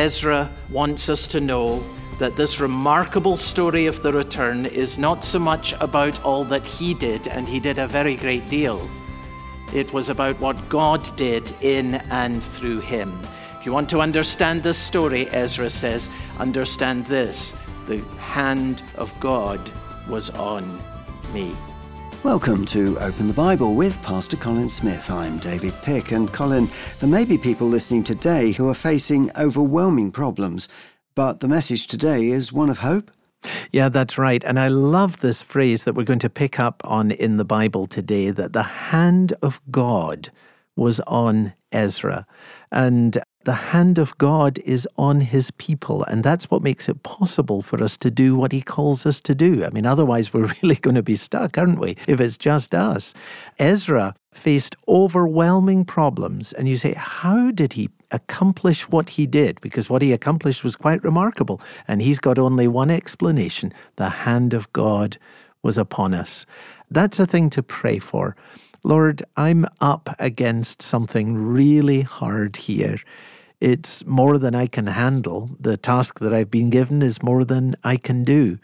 Ezra wants us to know that this remarkable story of the return is not so much about all that he did, and he did a very great deal. It was about what God did in and through him. If you want to understand this story, Ezra says, understand this the hand of God was on me. Welcome to Open the Bible with Pastor Colin Smith. I'm David Pick, and Colin, there may be people listening today who are facing overwhelming problems but the message today is one of hope. Yeah, that's right. And I love this phrase that we're going to pick up on in the Bible today that the hand of God was on Ezra. And the hand of God is on his people. And that's what makes it possible for us to do what he calls us to do. I mean, otherwise, we're really going to be stuck, aren't we, if it's just us? Ezra faced overwhelming problems. And you say, how did he accomplish what he did? Because what he accomplished was quite remarkable. And he's got only one explanation the hand of God was upon us. That's a thing to pray for. Lord, I'm up against something really hard here. It's more than I can handle. The task that I've been given is more than I can do.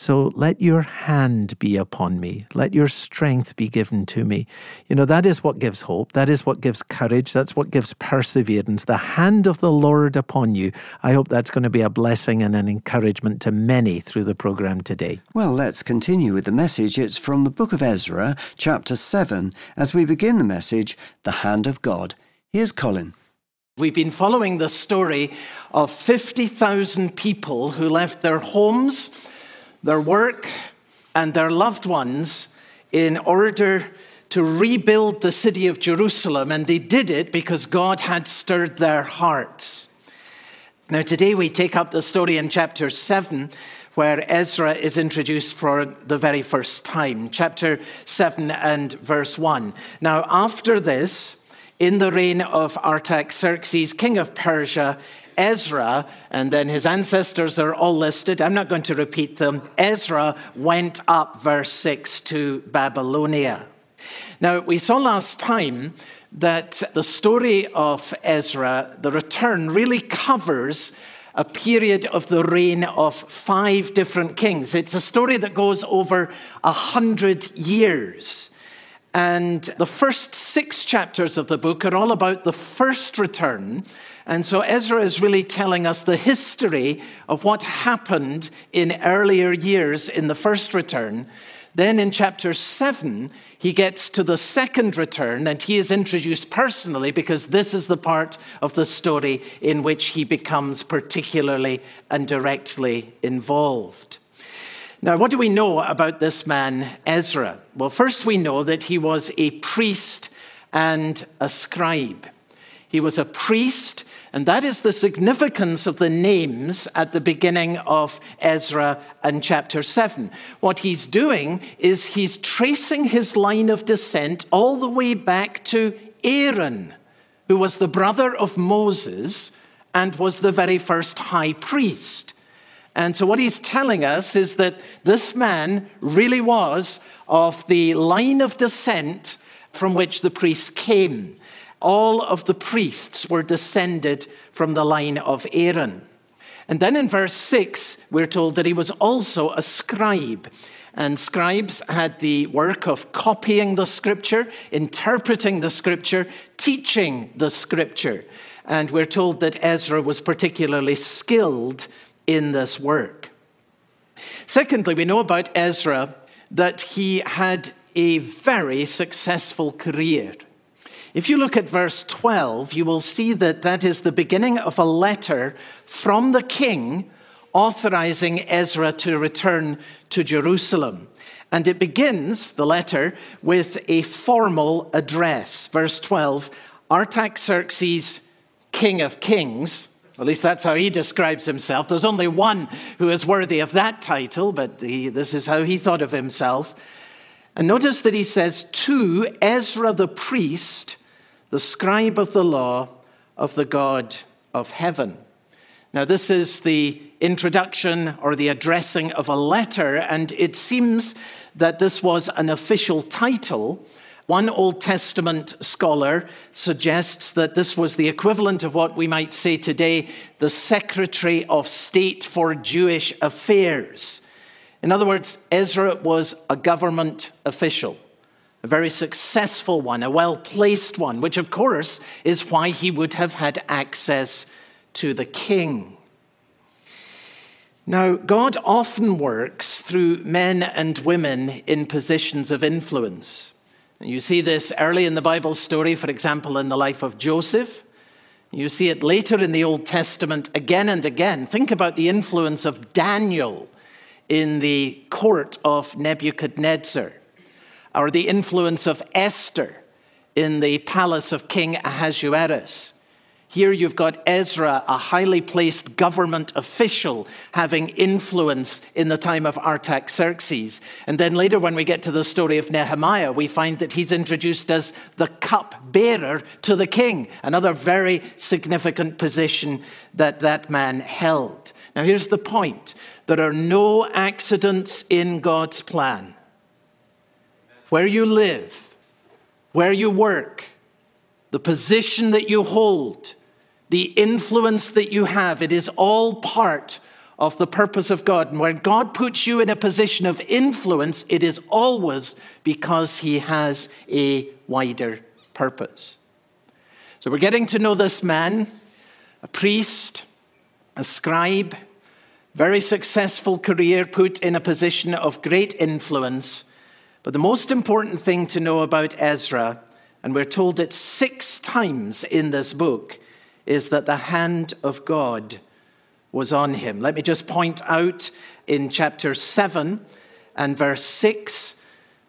So let your hand be upon me. Let your strength be given to me. You know, that is what gives hope. That is what gives courage. That's what gives perseverance. The hand of the Lord upon you. I hope that's going to be a blessing and an encouragement to many through the program today. Well, let's continue with the message. It's from the book of Ezra, chapter 7, as we begin the message, The Hand of God. Here's Colin. We've been following the story of 50,000 people who left their homes their work, and their loved ones in order to rebuild the city of Jerusalem. And they did it because God had stirred their hearts. Now, today we take up the story in chapter 7 where Ezra is introduced for the very first time, chapter 7 and verse 1. Now, after this, in the reign of Artaxerxes, king of Persia, Ezra, and then his ancestors are all listed. I'm not going to repeat them. Ezra went up, verse 6, to Babylonia. Now, we saw last time that the story of Ezra, the return, really covers a period of the reign of five different kings. It's a story that goes over a hundred years. And the first six chapters of the book are all about the first return and so Ezra is really telling us the history of what happened in earlier years in the first return. Then in chapter 7, he gets to the second return and he is introduced personally because this is the part of the story in which he becomes particularly and directly involved. Now, what do we know about this man, Ezra? Well, first we know that he was a priest and a scribe. He was a priest and that is the significance of the names at the beginning of Ezra and chapter 7. What he's doing is he's tracing his line of descent all the way back to Aaron, who was the brother of Moses and was the very first high priest. And so, what he's telling us is that this man really was of the line of descent from which the priests came all of the priests were descended from the line of Aaron. And then in verse 6, we're told that he was also a scribe. And scribes had the work of copying the scripture, interpreting the scripture, teaching the scripture. And we're told that Ezra was particularly skilled in this work. Secondly, we know about Ezra that he had a very successful career. If you look at verse 12, you will see that that is the beginning of a letter from the king authorizing Ezra to return to Jerusalem. And it begins, the letter, with a formal address. Verse 12 Artaxerxes, king of kings, at least that's how he describes himself. There's only one who is worthy of that title, but he, this is how he thought of himself. And notice that he says, To Ezra the priest, the scribe of the law of the God of heaven. Now, this is the introduction or the addressing of a letter, and it seems that this was an official title One Old Testament scholar suggests that this was the equivalent of what we might say today the Secretary of State for Jewish Affairs. In other words, Ezra was a government official, a very successful one, a well placed one, which of course is why he would have had access to the king. Now, God often works through men and women in positions of influence. You see this early in the Bible story, for example, in the life of Joseph. You see it later in the Old Testament again and again. Think about the influence of Daniel in the court of Nebuchadnezzar, or the influence of Esther in the palace of King Ahasuerus. Here you've got Ezra, a highly placed government official, having influence in the time of Artaxerxes. And then later, when we get to the story of Nehemiah, we find that he's introduced as the cup bearer to the king, another very significant position that that man held. Now, here's the point there are no accidents in God's plan. Where you live, where you work, the position that you hold, the influence that you have, it is all part of the purpose of God. And when God puts you in a position of influence, it is always because He has a wider purpose. So we're getting to know this man, a priest, a scribe, very successful career, put in a position of great influence. But the most important thing to know about Ezra, and we're told it six times in this book, is that the hand of God was on him. Let me just point out in chapter 7 and verse 6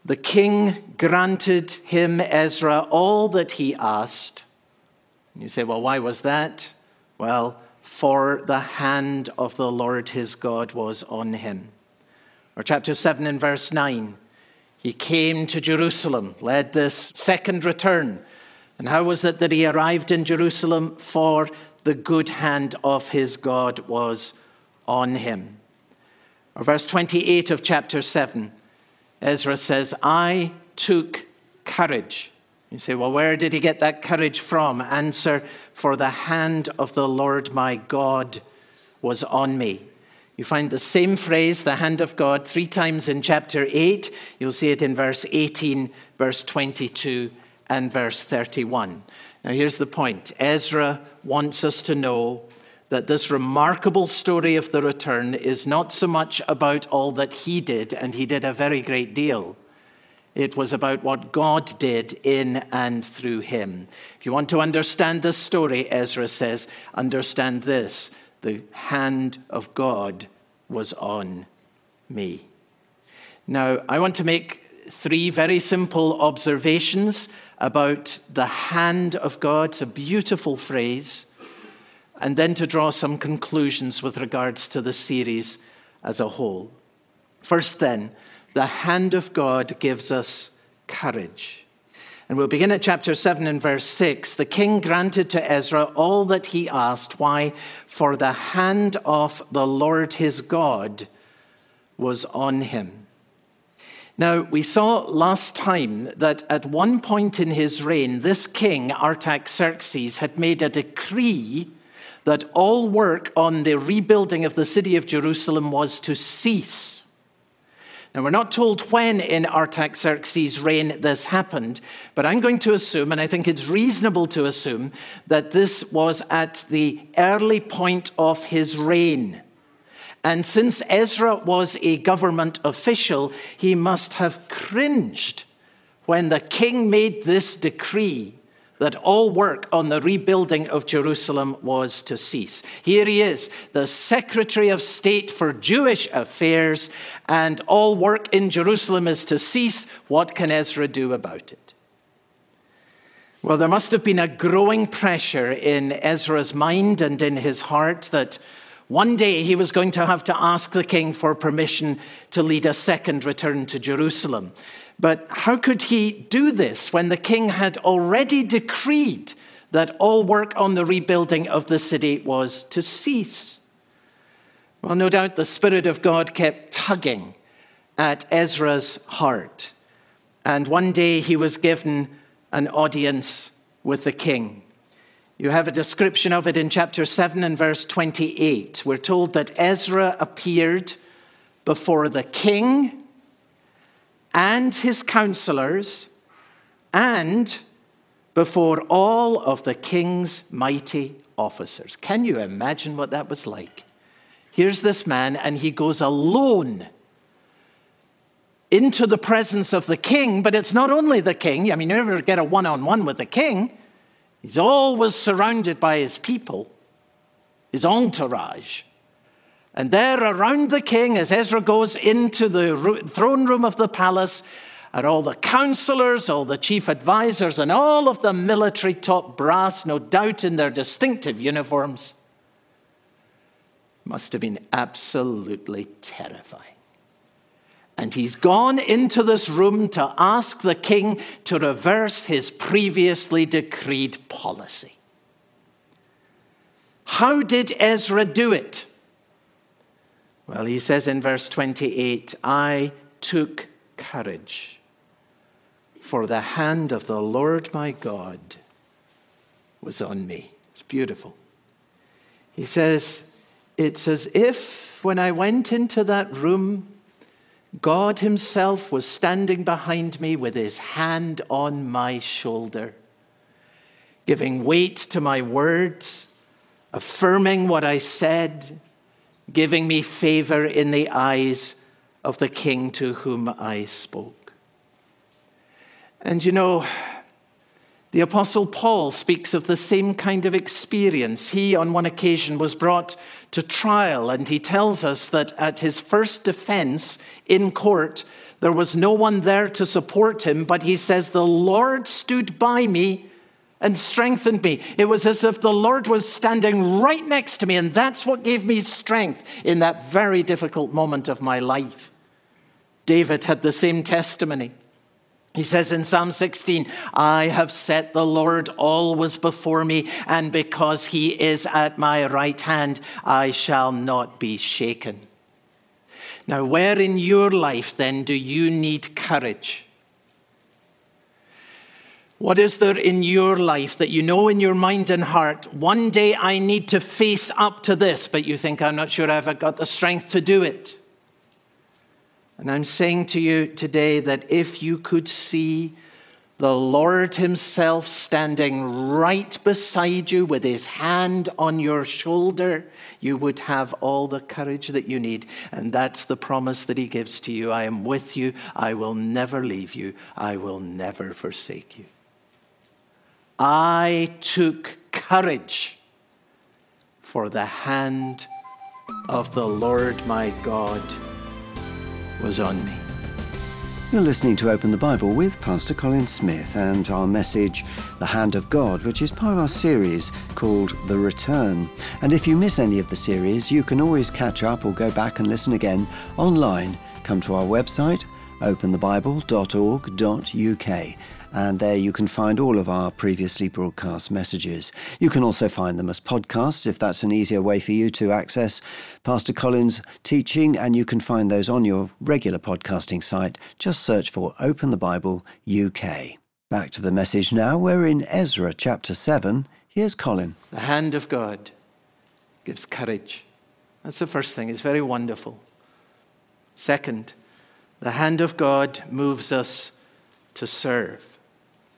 the king granted him, Ezra, all that he asked. You say, well, why was that? Well, for the hand of the Lord his God was on him. Or chapter 7 and verse 9. He came to Jerusalem, led this second return and how was it that he arrived in Jerusalem? For the good hand of his God was on him. Or verse 28 of chapter 7, Ezra says, I took courage. You say, well, where did he get that courage from? Answer, for the hand of the Lord my God was on me. You find the same phrase, the hand of God, three times in chapter 8. You'll see it in verse 18, verse 22, and verse 31. Now, here's the point Ezra wants us to know that this remarkable story of the return is not so much about all that he did, and he did a very great deal. It was about what God did in and through him. If you want to understand this story, Ezra says, understand this the hand of God was on me. Now, I want to make three very simple observations about the hand of God. It's a beautiful phrase. And then to draw some conclusions with regards to the series as a whole. First, then, the hand of God gives us courage. And we'll begin at chapter 7 and verse 6. The king granted to Ezra all that he asked. Why? For the hand of the Lord his God was on him. Now, we saw last time that at one point in his reign, this king, Artaxerxes, had made a decree that all work on the rebuilding of the city of Jerusalem was to cease. Now, we're not told when in Artaxerxes' reign this happened, but I'm going to assume, and I think it's reasonable to assume, that this was at the early point of his reign. And since Ezra was a government official, he must have cringed when the king made this decree that all work on the rebuilding of Jerusalem was to cease. Here he is, the Secretary of State for Jewish Affairs, and all work in Jerusalem is to cease. What can Ezra do about it? Well, there must have been a growing pressure in Ezra's mind and in his heart that one day he was going to have to ask the king for permission to lead a second return to Jerusalem. But how could he do this when the king had already decreed that all work on the rebuilding of the city was to cease? Well, no doubt the Spirit of God kept tugging at Ezra's heart. And one day he was given an audience with the king. You have a description of it in chapter 7 and verse 28. We're told that Ezra appeared before the king and his counselors and before all of the king's mighty officers. Can you imagine what that was like? Here's this man, and he goes alone into the presence of the king, but it's not only the king. I mean, you never get a one on one with the king. He's always surrounded by his people, his entourage. And there around the king, as Ezra goes into the throne room of the palace, are all the counselors, all the chief advisors, and all of the military top brass, no doubt in their distinctive uniforms. Must have been absolutely terrifying. And he's gone into this room to ask the king to reverse his previously decreed policy. How did Ezra do it? Well, he says in verse 28 I took courage, for the hand of the Lord my God was on me. It's beautiful. He says, It's as if when I went into that room, God Himself was standing behind me with His hand on my shoulder, giving weight to my words, affirming what I said, giving me favor in the eyes of the King to whom I spoke. And you know, the Apostle Paul speaks of the same kind of experience. He, on one occasion, was brought to trial, and he tells us that at his first defense in court, there was no one there to support him, but he says, The Lord stood by me and strengthened me. It was as if the Lord was standing right next to me, and that's what gave me strength in that very difficult moment of my life. David had the same testimony. He says in Psalm 16, I have set the Lord always before me, and because he is at my right hand, I shall not be shaken. Now, where in your life then do you need courage? What is there in your life that you know in your mind and heart, one day I need to face up to this, but you think, I'm not sure I've got the strength to do it? And I'm saying to you today that if you could see the Lord Himself standing right beside you with His hand on your shoulder, you would have all the courage that you need. And that's the promise that He gives to you I am with you, I will never leave you, I will never forsake you. I took courage for the hand of the Lord my God was on me. You're listening to Open the Bible with Pastor Colin Smith and our message, The Hand of God, which is part of our series called The Return. And if you miss any of the series, you can always catch up or go back and listen again online. Come to our website, openthebible.org.uk, and there you can find all of our previously broadcast messages. You can also find them as podcasts if that's an easier way for you to access Pastor Colin's teaching, and you can find those on your regular podcasting site. Just search for Open the Bible UK. Back to the message now. We're in Ezra chapter 7. Here's Colin. The hand of God gives courage. That's the first thing. It's very wonderful. Second, the hand of God moves us to serve.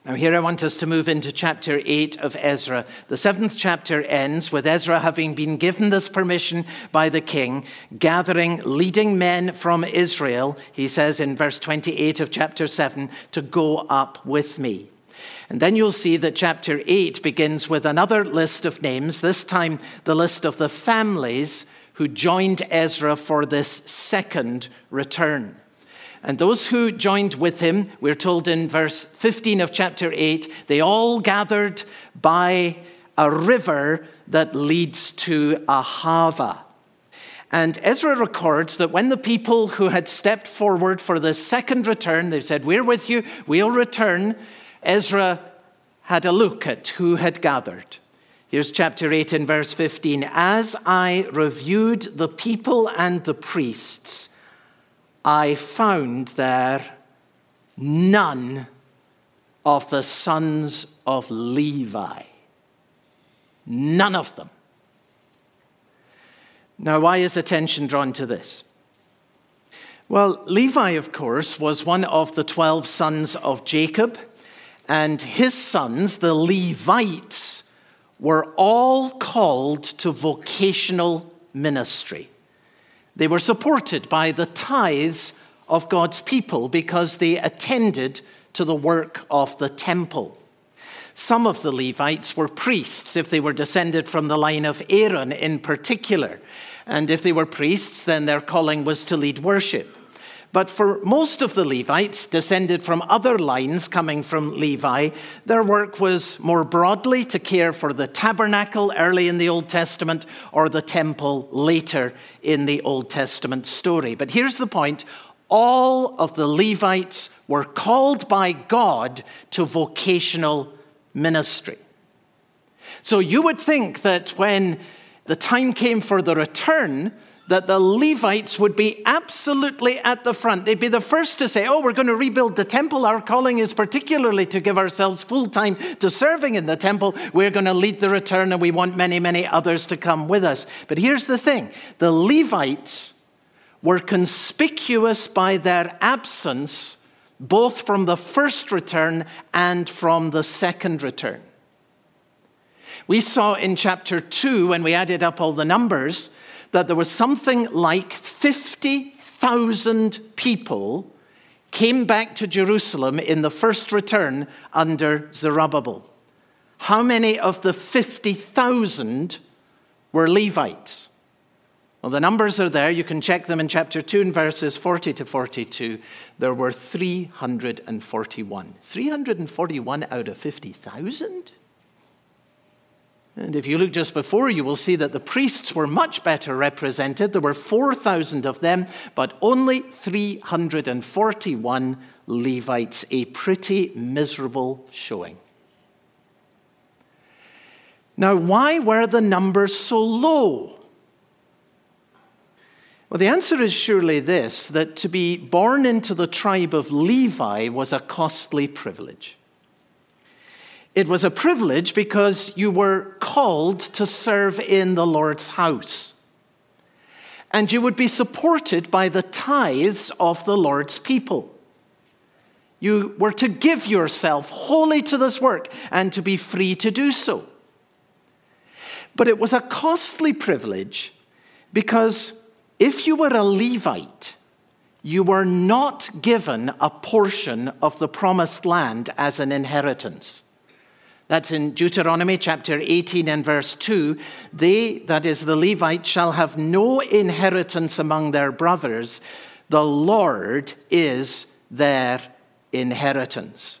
Now, here I want us to move into chapter 8 of Ezra. The seventh chapter ends with Ezra having been given this permission by the king, gathering leading men from Israel, he says in verse 28 of chapter 7, to go up with me. And then you'll see that chapter 8 begins with another list of names, this time the list of the families who joined Ezra for this second return. And those who joined with him, we're told in verse 15 of chapter 8, they all gathered by a river that leads to Ahava. And Ezra records that when the people who had stepped forward for the second return, they said, We're with you, we'll return, Ezra had a look at who had gathered. Here's chapter 8 in verse 15. As I reviewed the people and the priests, I found there none of the sons of Levi. None of them. Now, why is attention drawn to this? Well, Levi, of course, was one of the 12 sons of Jacob, and his sons, the Levites, were all called to vocational ministry. They were supported by the tithes of God's people because they attended to the work of the temple. Some of the Levites were priests if they were descended from the line of Aaron in particular. And if they were priests, then their calling was to lead worship. But for most of the Levites, descended from other lines coming from Levi, their work was more broadly to care for the tabernacle early in the Old Testament or the temple later in the Old Testament story. But here's the point all of the Levites were called by God to vocational ministry. So you would think that when the time came for the return, that the Levites would be absolutely at the front. They'd be the first to say, Oh, we're going to rebuild the temple. Our calling is particularly to give ourselves full time to serving in the temple. We're going to lead the return, and we want many, many others to come with us. But here's the thing the Levites were conspicuous by their absence, both from the first return and from the second return. We saw in chapter 2, when we added up all the numbers, that there was something like 50,000 people came back to Jerusalem in the first return under Zerubbabel. How many of the 50,000 were Levites? Well, the numbers are there. You can check them in chapter 2 and verses 40 to 42. There were 341. 341 out of 50,000? And if you look just before, you will see that the priests were much better represented. There were 4,000 of them, but only 341 Levites, a pretty miserable showing. Now, why were the numbers so low? Well, the answer is surely this that to be born into the tribe of Levi was a costly privilege. It was a privilege because you were called to serve in the Lord's house. And you would be supported by the tithes of the Lord's people. You were to give yourself wholly to this work and to be free to do so. But it was a costly privilege because if you were a Levite, you were not given a portion of the promised land as an inheritance. That's in Deuteronomy chapter 18 and verse 2. They, that is the Levites, shall have no inheritance among their brothers. The Lord is their inheritance.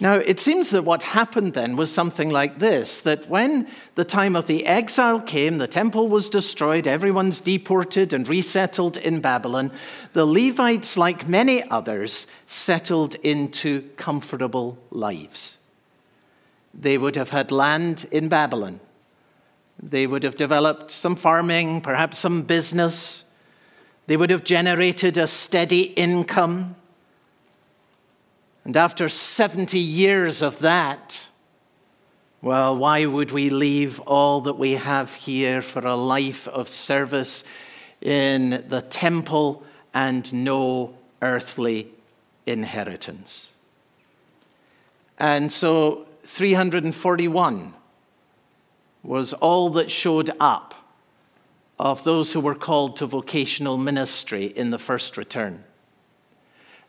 Now, it seems that what happened then was something like this that when the time of the exile came, the temple was destroyed, everyone's deported and resettled in Babylon, the Levites, like many others, settled into comfortable lives. They would have had land in Babylon. They would have developed some farming, perhaps some business. They would have generated a steady income. And after 70 years of that, well, why would we leave all that we have here for a life of service in the temple and no earthly inheritance? And so 341 was all that showed up of those who were called to vocational ministry in the first return.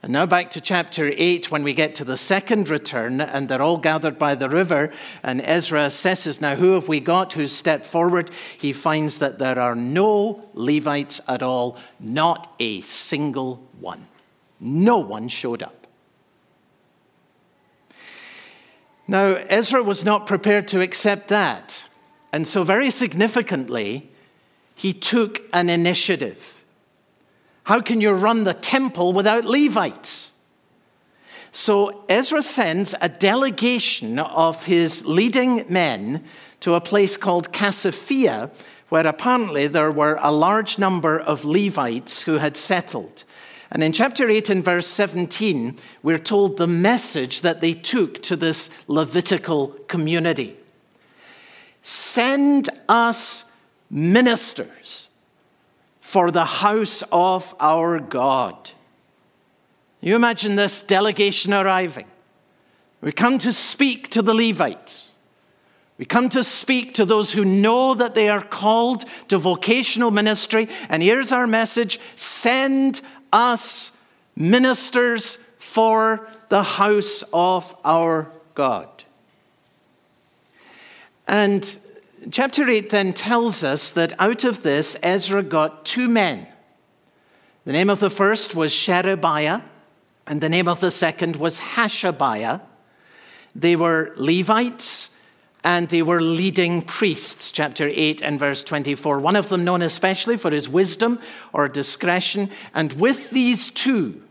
And now back to chapter 8 when we get to the second return, and they're all gathered by the river. And Ezra assesses now who have we got who's stepped forward? He finds that there are no Levites at all, not a single one. No one showed up. Now, Ezra was not prepared to accept that. And so, very significantly, he took an initiative. How can you run the temple without Levites? So, Ezra sends a delegation of his leading men to a place called Casiphia, where apparently there were a large number of Levites who had settled. And in chapter 8 and verse 17, we're told the message that they took to this Levitical community Send us ministers for the house of our God. You imagine this delegation arriving. We come to speak to the Levites. We come to speak to those who know that they are called to vocational ministry. And here's our message send us ministers for the house of our God. And chapter 8 then tells us that out of this, Ezra got two men. The name of the first was Sherebiah, and the name of the second was Hashabiah. They were Levites and they were leading priests, chapter 8 and verse 24. One of them known especially for his wisdom or discretion. And with these two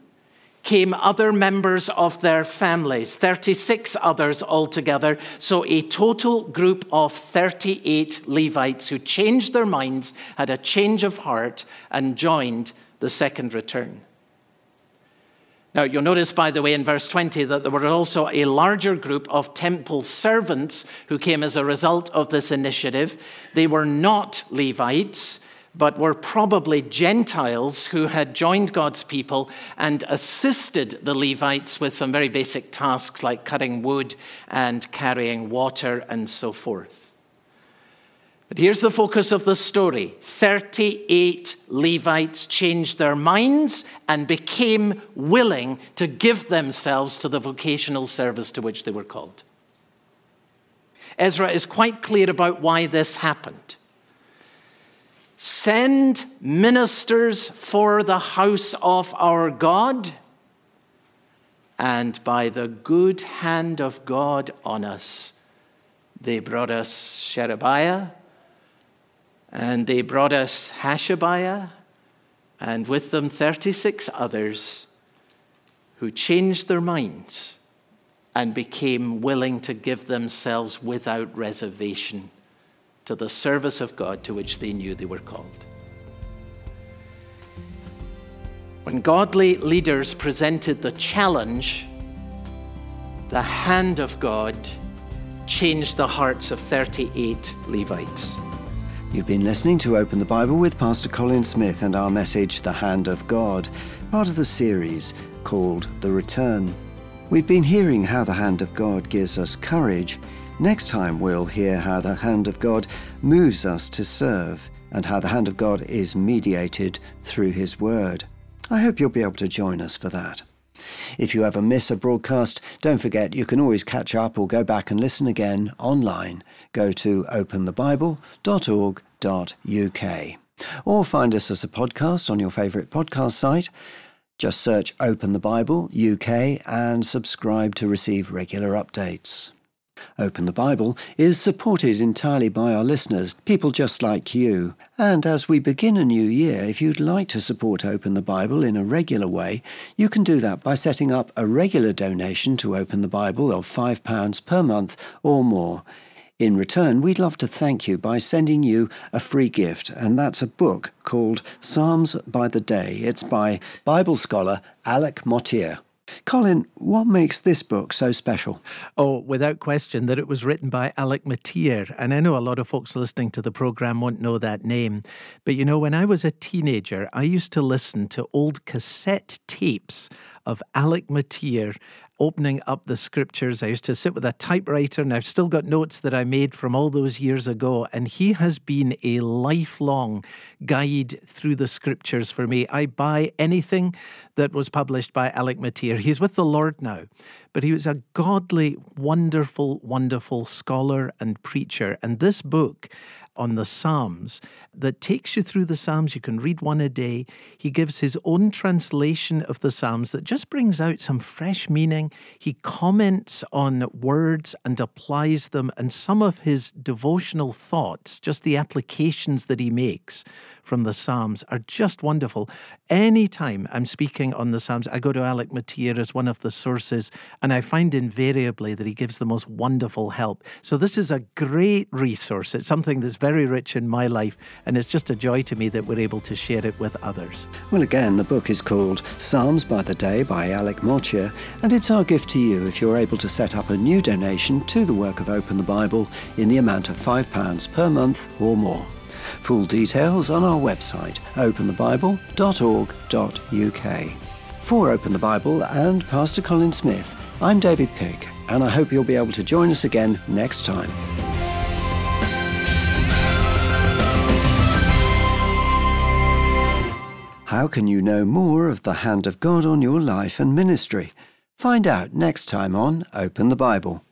came other members of their families, 36 others altogether. So a total group of 38 Levites who changed their minds, had a change of heart, and joined the second return. Now, you'll notice, by the way, in verse 20 that there were also a larger group of temple servants who came as a result of this initiative. They were not Levites, but were probably Gentiles who had joined God's people and assisted the Levites with some very basic tasks like cutting wood and carrying water and so forth. But here's the focus of the story 38 Levites changed their minds and became willing to give themselves to the vocational service to which they were called. Ezra is quite clear about why this happened. Send ministers for the house of our God, and by the good hand of God on us, they brought us Sherebiah and they brought us Hashabiah, and with them 36 others who changed their minds and became willing to give themselves without reservation to the service of God to which they knew they were called. When godly leaders presented the challenge, the hand of God changed the hearts of 38 Levites. You've been listening to Open the Bible with Pastor Colin Smith and our message, The Hand of God, part of the series called The Return. We've been hearing how the hand of God gives us courage. Next time, we'll hear how the hand of God moves us to serve and how the hand of God is mediated through His Word. I hope you'll be able to join us for that. If you ever miss a broadcast, don't forget you can always catch up or go back and listen again online. Go to openthebible.org.uk or find us as a podcast on your favourite podcast site. Just search Open the Bible UK and subscribe to receive regular updates. Open the Bible is supported entirely by our listeners, people just like you. And as we begin a new year, if you'd like to support Open the Bible in a regular way, you can do that by setting up a regular donation to Open the Bible of £5 per month or more. In return, we'd love to thank you by sending you a free gift, and that's a book called Psalms by the Day. It's by Bible scholar Alec Motyer. Colin, what makes this book so special? Oh, without question, that it was written by Alec Motyer. And I know a lot of folks listening to the program won't know that name. But you know, when I was a teenager, I used to listen to old cassette tapes of Alec Motyer opening up the scriptures. I used to sit with a typewriter, and I've still got notes that I made from all those years ago. And he has been a lifelong guide through the scriptures for me. I buy anything that was published by Alec Motyer. He's with the Lord now, but he was a godly, wonderful, wonderful scholar and preacher. And this book on the Psalms that takes you through the Psalms. You can read one a day. He gives his own translation of the Psalms that just brings out some fresh meaning. He comments on words and applies them, and some of his devotional thoughts, just the applications that he makes from the Psalms are just wonderful. Anytime I'm speaking on the Psalms, I go to Alec Motyer as one of the sources, and I find invariably that he gives the most wonderful help. So this is a great resource. It's something that's very rich in my life, and it's just a joy to me that we're able to share it with others. Well, again, the book is called Psalms by the Day by Alec Motyer, and it's our gift to you if you're able to set up a new donation to the work of Open the Bible in the amount of £5 per month or more. Full details on our website, openthebible.org.uk. For Open the Bible and Pastor Colin Smith, I'm David Pick, and I hope you'll be able to join us again next time. How can you know more of the hand of God on your life and ministry? Find out next time on Open the Bible.